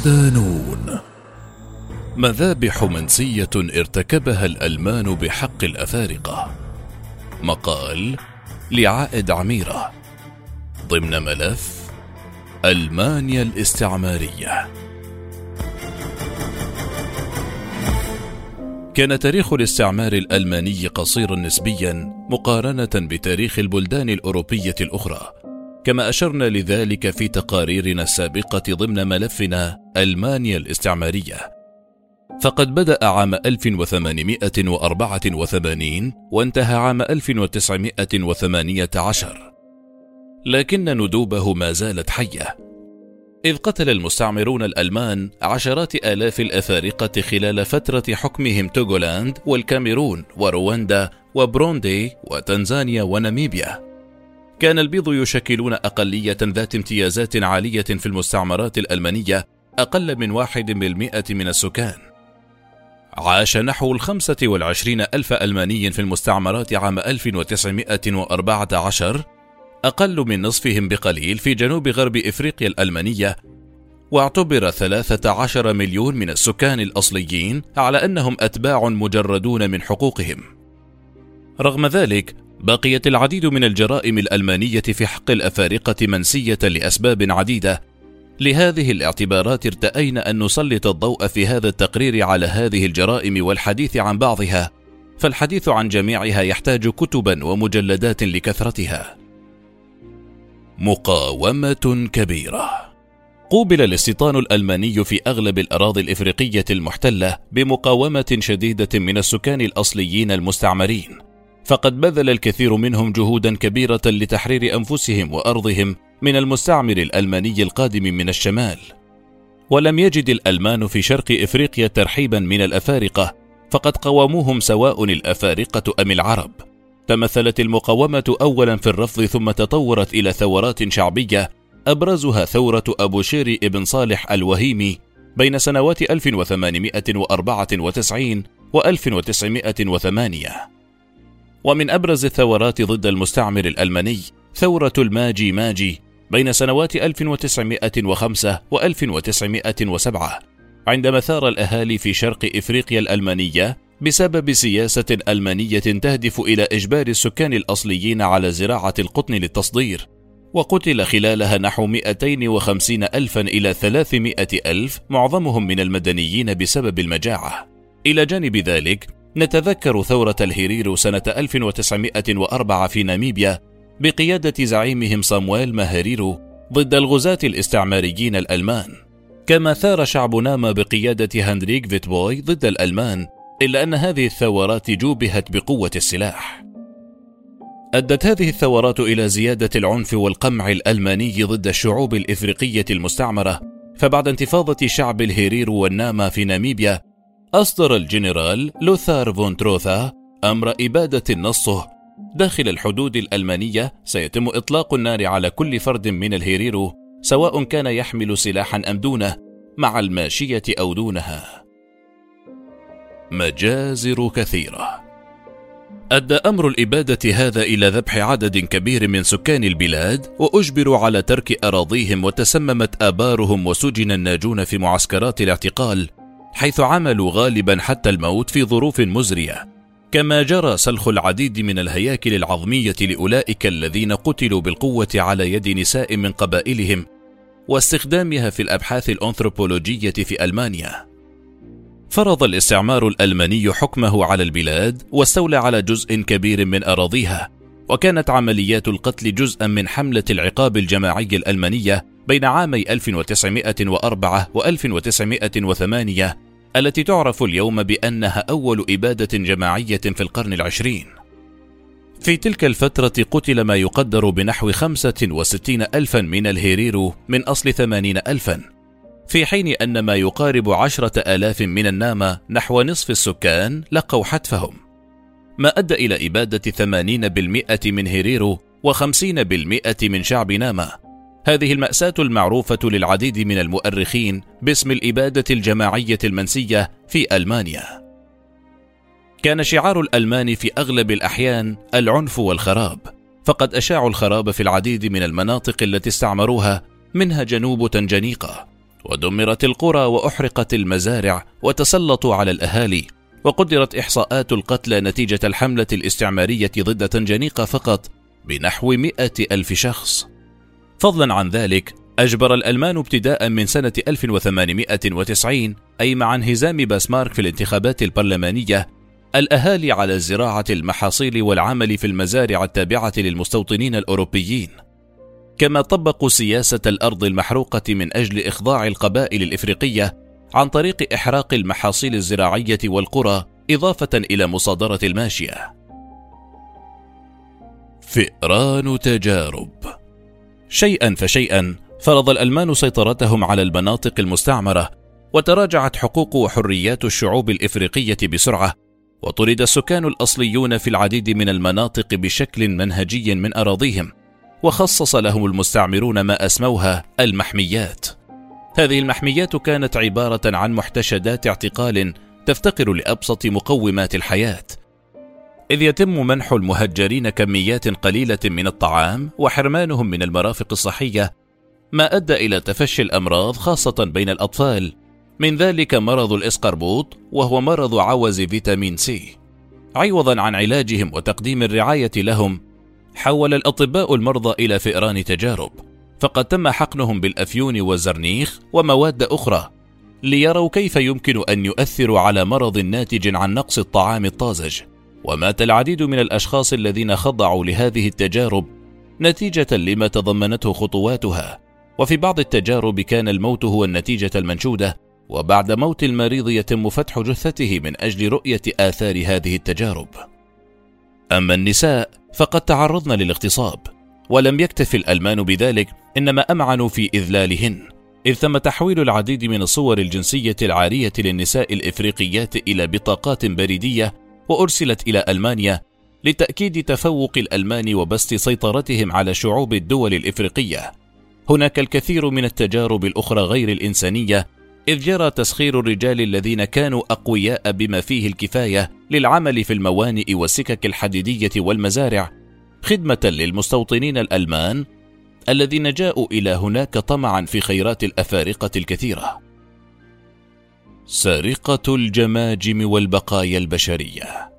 صدانون مذابح منسية ارتكبها الألمان بحق الأفارقة. مقال لعائد عميرة. ضمن ملف ألمانيا الاستعمارية. كان تاريخ الاستعمار الألماني قصيرا نسبيا مقارنة بتاريخ البلدان الأوروبية الأخرى. كما أشرنا لذلك في تقاريرنا السابقة ضمن ملفنا ألمانيا الاستعمارية. فقد بدأ عام 1884 وانتهى عام 1918 لكن ندوبه ما زالت حية. إذ قتل المستعمرون الألمان عشرات آلاف الأفارقة خلال فترة حكمهم توغولاند والكاميرون ورواندا وبروندي وتنزانيا وناميبيا. كان البيض يشكلون أقلية ذات امتيازات عالية في المستعمرات الألمانية أقل من واحد بالمئة من السكان. عاش نحو الخمسة والعشرين ألف ألماني في المستعمرات عام 1914 أقل من نصفهم بقليل في جنوب غرب إفريقيا الألمانية واعتبر 13 مليون من السكان الأصليين على أنهم أتباع مجردون من حقوقهم. رغم ذلك بقيت العديد من الجرائم الألمانية في حق الأفارقة منسية لأسباب عديدة. لهذه الاعتبارات ارتأينا أن نسلط الضوء في هذا التقرير على هذه الجرائم والحديث عن بعضها. فالحديث عن جميعها يحتاج كتبا ومجلدات لكثرتها. مقاومة كبيرة. قوبل الاستيطان الألماني في أغلب الأراضي الإفريقية المحتلة بمقاومة شديدة من السكان الأصليين المستعمرين. فقد بذل الكثير منهم جهودا كبيرة لتحرير أنفسهم وأرضهم من المستعمر الألماني القادم من الشمال. ولم يجد الألمان في شرق إفريقيا ترحيبا من الأفارقة فقد قاوموهم سواء الأفارقة أم العرب. تمثلت المقاومة أولا في الرفض ثم تطورت إلى ثورات شعبية أبرزها ثورة أبو شير ابن صالح الوهيمي بين سنوات 1894 و 1908 ومن أبرز الثورات ضد المستعمر الألماني ثورة الماجي ماجي بين سنوات 1905 و 1907 عندما ثار الأهالي في شرق إفريقيا الألمانية بسبب سياسة ألمانية تهدف إلى إجبار السكان الأصليين على زراعة القطن للتصدير وقتل خلالها نحو 250 ألفا إلى 300 ألف معظمهم من المدنيين بسبب المجاعة. إلى جانب ذلك نتذكر ثورة الهيريرو سنة 1904 في ناميبيا بقيادة زعيمهم صامويل ماهريرو ضد الغزاة الاستعماريين الألمان. كما ثار شعب ناما بقيادة هنريك فيتبوي ضد الألمان إلا أن هذه الثورات جوبهت بقوة السلاح. أدت هذه الثورات إلى زيادة العنف والقمع الألماني ضد الشعوب الإفريقية المستعمرة فبعد انتفاضة شعب الهيريرو والناما في ناميبيا أصدر الجنرال لوثار فون تروثا أمر إبادة نصه داخل الحدود الألمانية سيتم إطلاق النار على كل فرد من الهيريرو سواء كان يحمل سلاحا أم دونه مع الماشية أو دونها. مجازر كثيرة. أدى أمر الإبادة هذا إلى ذبح عدد كبير من سكان البلاد وأجبروا على ترك أراضيهم وتسممت آبارهم وسجن الناجون في معسكرات الاعتقال. حيث عملوا غالبا حتى الموت في ظروف مزرية. كما جرى سلخ العديد من الهياكل العظمية لأولئك الذين قتلوا بالقوة على يد نساء من قبائلهم واستخدامها في الأبحاث الأنثروبولوجية في ألمانيا. فرض الاستعمار الألماني حكمه على البلاد واستولى على جزء كبير من أراضيها وكانت عمليات القتل جزءا من حملة العقاب الجماعي الألمانية بين عامي 1904 و 1908 التي تعرف اليوم بأنها أول إبادة جماعية في القرن العشرين. في تلك الفترة قتل ما يقدر بنحو 65 ألفا من الهيريرو من أصل 80 ألفا في حين أن ما يقارب عشرة آلاف من النامة نحو نصف السكان لقوا حتفهم ما أدى إلى إبادة 80% من هيريرو و50% من شعب نامة هذه المأساة المعروفة للعديد من المؤرخين باسم الإبادة الجماعية المنسية في ألمانيا. كان شعار الألمان في أغلب الأحيان العنف والخراب، فقد أشاعوا الخراب في العديد من المناطق التي استعمروها منها جنوب تنجنيقة، ودمرت القرى وأحرقت المزارع وتسلطوا على الأهالي وقدرت إحصاءات القتلى نتيجة الحملة الاستعمارية ضد تنجانيقا فقط بنحو مئة ألف شخص فضلا عن ذلك أجبر الألمان ابتداء من سنة 1890 أي مع انهزام باسمارك في الانتخابات البرلمانية الأهالي على زراعة المحاصيل والعمل في المزارع التابعة للمستوطنين الأوروبيين كما طبقوا سياسة الأرض المحروقة من أجل إخضاع القبائل الإفريقية عن طريق إحراق المحاصيل الزراعية والقرى إضافة إلى مصادرة الماشية. فئران تجارب شيئا فشيئا فرض الألمان سيطرتهم على المناطق المستعمرة وتراجعت حقوق وحريات الشعوب الإفريقية بسرعة وطرد السكان الأصليون في العديد من المناطق بشكل منهجي من أراضيهم وخصص لهم المستعمرون ما أسموها المحميات. هذه المحميات كانت عبارة عن محتشدات اعتقال تفتقر لأبسط مقومات الحياة إذ يتم منح المهجرين كميات قليلة من الطعام وحرمانهم من المرافق الصحية ما أدى إلى تفشي الأمراض خاصة بين الأطفال. من ذلك مرض الإسقربوط وهو مرض عوز فيتامين سي. عوضا عن علاجهم وتقديم الرعاية لهم حول الأطباء المرضى إلى فئران تجارب فقد تم حقنهم بالأفيون والزرنيخ ومواد أخرى ليروا كيف يمكن أن يؤثروا على مرض ناتج عن نقص الطعام الطازج. ومات العديد من الأشخاص الذين خضعوا لهذه التجارب نتيجة لما تضمنته خطواتها. وفي بعض التجارب كان الموت هو النتيجة المنشودة وبعد موت المريض يتم فتح جثته من أجل رؤية آثار هذه التجارب. أما النساء فقد تعرضن للاغتصاب ولم يكتف الألمان بذلك إنما أمعنوا في إذلالهن. إذ تم تحويل العديد من الصور الجنسية العارية للنساء الإفريقيات إلى بطاقات بريدية وأرسلت إلى ألمانيا لتأكيد تفوق الألمان وبسط سيطرتهم على شعوب الدول الإفريقية. هناك الكثير من التجارب الأخرى غير الإنسانية إذ جرى تسخير الرجال الذين كانوا أقوياء بما فيه الكفاية للعمل في الموانئ والسكك الحديدية والمزارع خدمة للمستوطنين الألمان الذين جاءوا إلى هناك طمعا في خيرات الأفارقة الكثيرة. سرقة الجماجم والبقايا البشرية.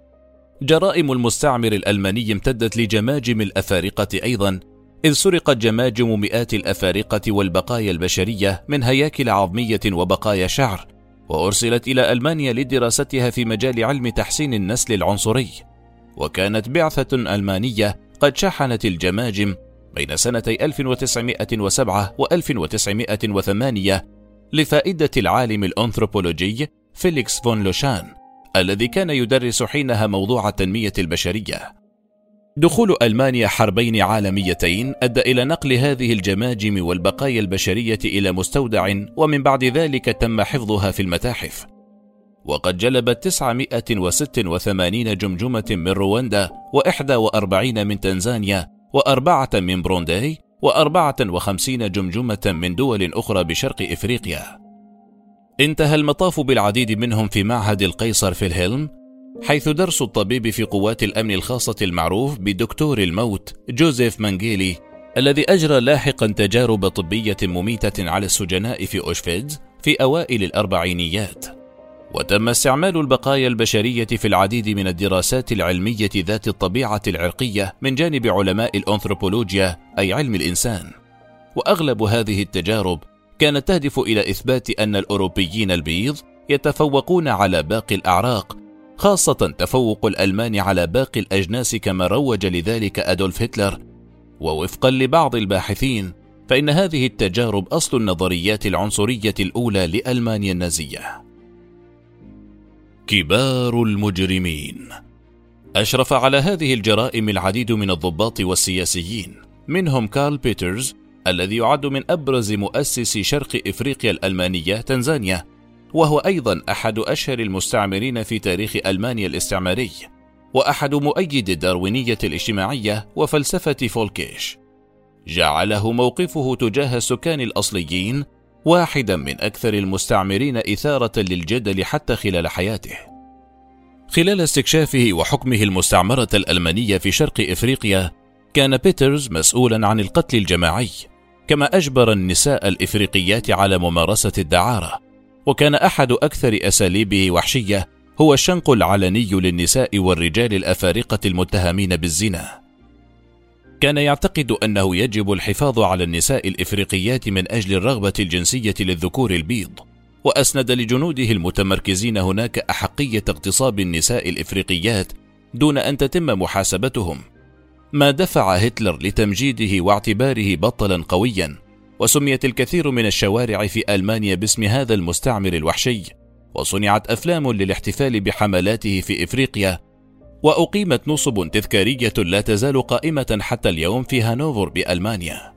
جرائم المستعمر الألماني امتدت لجماجم الأفارقة أيضا إذ سرقت جماجم مئات الأفارقة والبقايا البشرية من هياكل عظمية وبقايا شعر وأرسلت إلى ألمانيا لدراستها في مجال علم تحسين النسل العنصري. وكانت بعثة ألمانية قد شحنت الجماجم بين سنتي 1907 و 1908 لفائدة العالم الأنثروبولوجي فيليكس فون لوشان الذي كان يدرس حينها موضوع التنمية البشرية. دخول ألمانيا حربين عالميتين أدى إلى نقل هذه الجماجم والبقايا البشرية إلى مستودع ومن بعد ذلك تم حفظها في المتاحف. وقد جلبت 986 جمجمة من رواندا و41 من تنزانيا وأربعة من بروندي وأربعة وخمسين جمجمة من دول أخرى بشرق إفريقيا. انتهى المطاف بالعديد منهم في معهد القيصر في الهلم حيث درس الطبيب في قوات الأمن الخاصة المعروف بدكتور الموت جوزيف مانجيلي الذي أجرى لاحقا تجارب طبية مميتة على السجناء في أوشفيدز في أوائل الأربعينيات. وتم استعمال البقايا البشرية في العديد من الدراسات العلمية ذات الطبيعة العرقية من جانب علماء الأنثروبولوجيا أي علم الإنسان وأغلب هذه التجارب كانت تهدف إلى إثبات أن الأوروبيين البيض يتفوقون على باقي الأعراق خاصة تفوق الألمان على باقي الأجناس كما روج لذلك أدولف هتلر ووفقا لبعض الباحثين فإن هذه التجارب أصل النظريات العنصرية الأولى لألمانيا النازية. كبار المجرمين. أشرف على هذه الجرائم العديد من الضباط والسياسيين. منهم كارل بيترز الذي يعد من أبرز مؤسسي شرق إفريقيا الألمانية تنزانيا وهو أيضا أحد أشهر المستعمرين في تاريخ ألمانيا الاستعماري وأحد مؤيد الداروينية الاجتماعية وفلسفة فولكيش. جعله موقفه تجاه السكان الأصليين واحدا من أكثر المستعمرين إثارة للجدل حتى خلال حياته. خلال استكشافه وحكمه المستعمرة الألمانية في شرق إفريقيا كان بيترز مسؤولا عن القتل الجماعي كما أجبر النساء الإفريقيات على ممارسة الدعارة. وكان أحد أكثر أساليبه وحشية هو الشنق العلني للنساء والرجال الأفارقة المتهمين بالزنا. كان يعتقد أنه يجب الحفاظ على النساء الإفريقيات من أجل الرغبة الجنسية للذكور البيض وأسند لجنوده المتمركزين هناك أحقية اغتصاب النساء الإفريقيات دون أن تتم محاسبتهم. ما دفع هتلر لتمجيده واعتباره بطلا قويا وسميت الكثير من الشوارع في ألمانيا باسم هذا المستعمر الوحشي وصنعت أفلام للاحتفال بحملاته في إفريقيا وأقيمت نصب تذكارية لا تزال قائمة حتى اليوم في هانوفر بألمانيا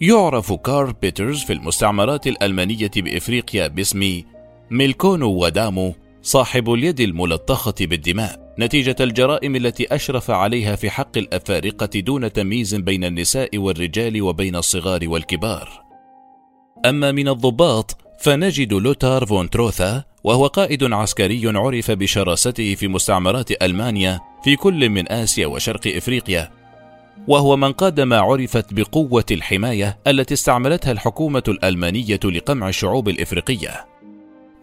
يعرف كارل بيترز في المستعمرات الألمانية بإفريقيا باسم ميلكونو ودامو صاحب اليد الملطخة بالدماء نتيجة الجرائم التي أشرف عليها في حق الأفارقة دون تمييز بين النساء والرجال وبين الصغار والكبار. أما من الضباط فنجد لوتار فون تروثا وهو قائد عسكري عرف بشراسته في مستعمرات ألمانيا في كل من آسيا وشرق إفريقيا. وهو من قاد ما عرفت بقوة الحماية التي استعملتها الحكومة الألمانية لقمع الشعوب الإفريقية.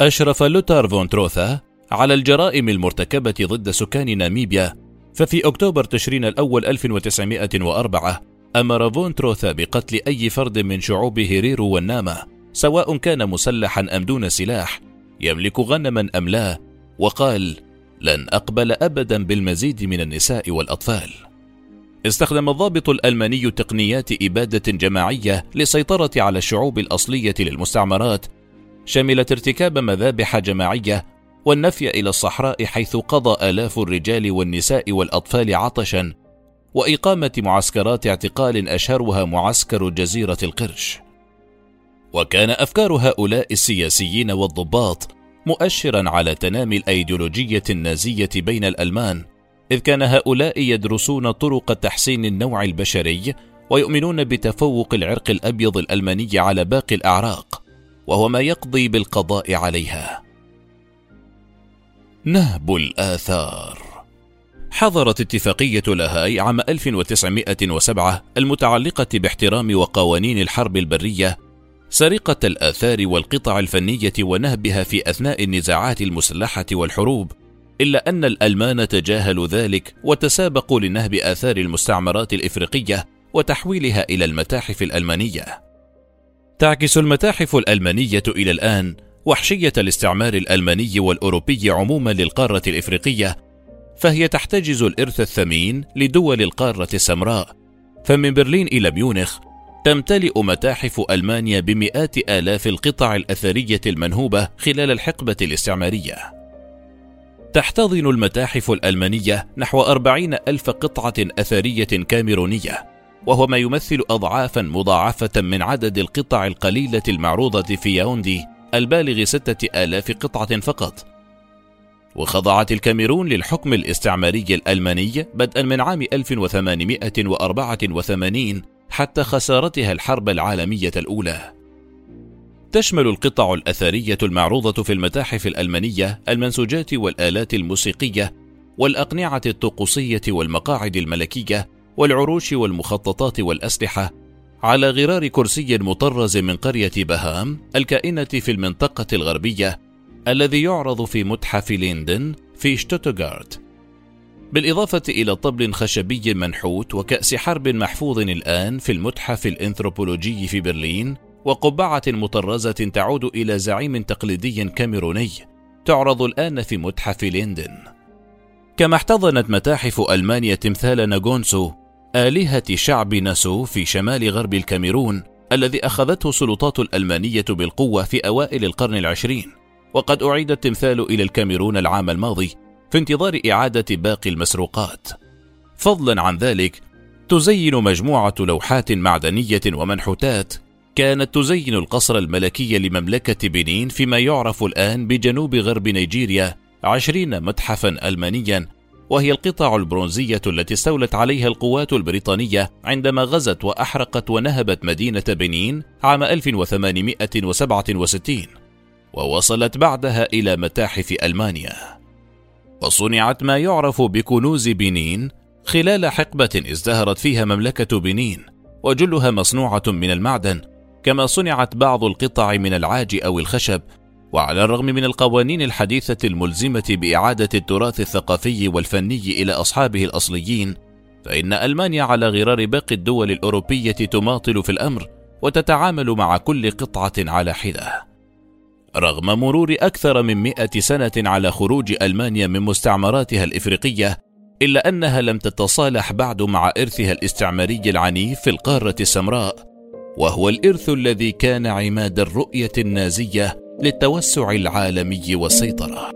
أشرف لوتار فون تروثا على الجرائم المرتكبة ضد سكان ناميبيا ففي أكتوبر تشرين الأول 1904 أمر فون تروثا بقتل أي فرد من شعوب هيريرو والناما سواء كان مسلحا أم دون سلاح يملك غنما أم لا؟ وقال لن أقبل أبدا بالمزيد من النساء والأطفال. استخدم الضابط الألماني تقنيات إبادة جماعية للسيطرة على الشعوب الأصلية للمستعمرات شملت ارتكاب مذابح جماعية والنفي إلى الصحراء حيث قضى آلاف الرجال والنساء والأطفال عطشا وإقامة معسكرات اعتقال أشهرها معسكر جزيرة القرش. وكان أفكار هؤلاء السياسيين والضباط مؤشرا على تنامي الأيديولوجية النازية بين الألمان إذ كان هؤلاء يدرسون طرق تحسين النوع البشري ويؤمنون بتفوق العرق الأبيض الألماني على باقي الأعراق وهو ما يقضي بالقضاء عليها. نهب الآثار. حظرت اتفاقية لاهاي عام 1907 المتعلقة باحترام وقوانين الحرب البرية سرقة الآثار والقطع الفنية ونهبها في أثناء النزاعات المسلحة والحروب إلا أن الألمان تجاهلوا ذلك وتسابقوا لنهب آثار المستعمرات الإفريقية وتحويلها إلى المتاحف الألمانية. تعكس المتاحف الألمانية إلى الآن وحشية الاستعمار الألماني والأوروبي عموما للقارة الإفريقية، فهي تحتجز الإرث الثمين لدول القارة السمراء، فمن برلين إلى ميونخ تمتلئ متاحف ألمانيا بمئات آلاف القطع الأثرية المنهوبة خلال الحقبة الاستعمارية. تحتضن المتاحف الألمانية نحو أربعين ألف قطعة أثرية كاميرونية وهو ما يمثل أضعافا مضاعفة من عدد القطع القليلة المعروضة في ياوندي البالغ ستة آلاف قطعة فقط وخضعت الكاميرون للحكم الاستعماري الألماني بدءا من عام 1884 حتى خسارتها الحرب العالمية الأولى. تشمل القطع الأثرية المعروضة في المتاحف الألمانية المنسوجات والآلات الموسيقية والأقنعة الطقوسية والمقاعد الملكية والعروش والمخططات والأسلحة على غرار كرسي مطرز من قرية بهام الكائنة في المنطقة الغربية الذي يعرض في متحف ليندن في شتوتغارت. بالإضافة إلى طبل خشبي منحوت وكأس حرب محفوظ الآن في المتحف الإنثروبولوجي في برلين وقبعة مطرزة تعود إلى زعيم تقليدي كاميروني تعرض الآن في متحف ليندن. كما احتضنت متاحف ألمانيا تمثال ناغونسو آلهة شعب ناسو في شمال غرب الكاميرون الذي أخذته السلطات الألمانية بالقوة في أوائل القرن العشرين وقد أعيد التمثال إلى الكاميرون العام الماضي في انتظار إعادة باقي المسروقات. فضلا عن ذلك تزين مجموعة لوحات معدنية ومنحوتات كانت تزين القصر الملكي لمملكة بنين فيما يعرف الآن بجنوب غرب نيجيريا عشرين متحفا ألمانيا وهي القطع البرونزية التي استولت عليها القوات البريطانية عندما غزت وأحرقت ونهبت مدينة بنين عام 1867 ووصلت بعدها إلى متاحف ألمانيا. وصنعت ما يعرف بكنوز بنين خلال حقبة ازدهرت فيها مملكة بنين وجلها مصنوعة من المعدن كما صنعت بعض القطع من العاج أو الخشب وعلى الرغم من القوانين الحديثة الملزمة بإعادة التراث الثقافي والفني إلى أصحابه الأصليين فإن ألمانيا على غرار باقي الدول الأوروبية تماطل في الأمر وتتعامل مع كل قطعة على حدة. رغم مرور أكثر من مئة سنة على خروج ألمانيا من مستعمراتها الإفريقية إلا أنها لم تتصالح بعد مع إرثها الاستعماري العنيف في القارة السمراء وهو الإرث الذي كان عماد الرؤية النازية للتوسع العالمي والسيطرة.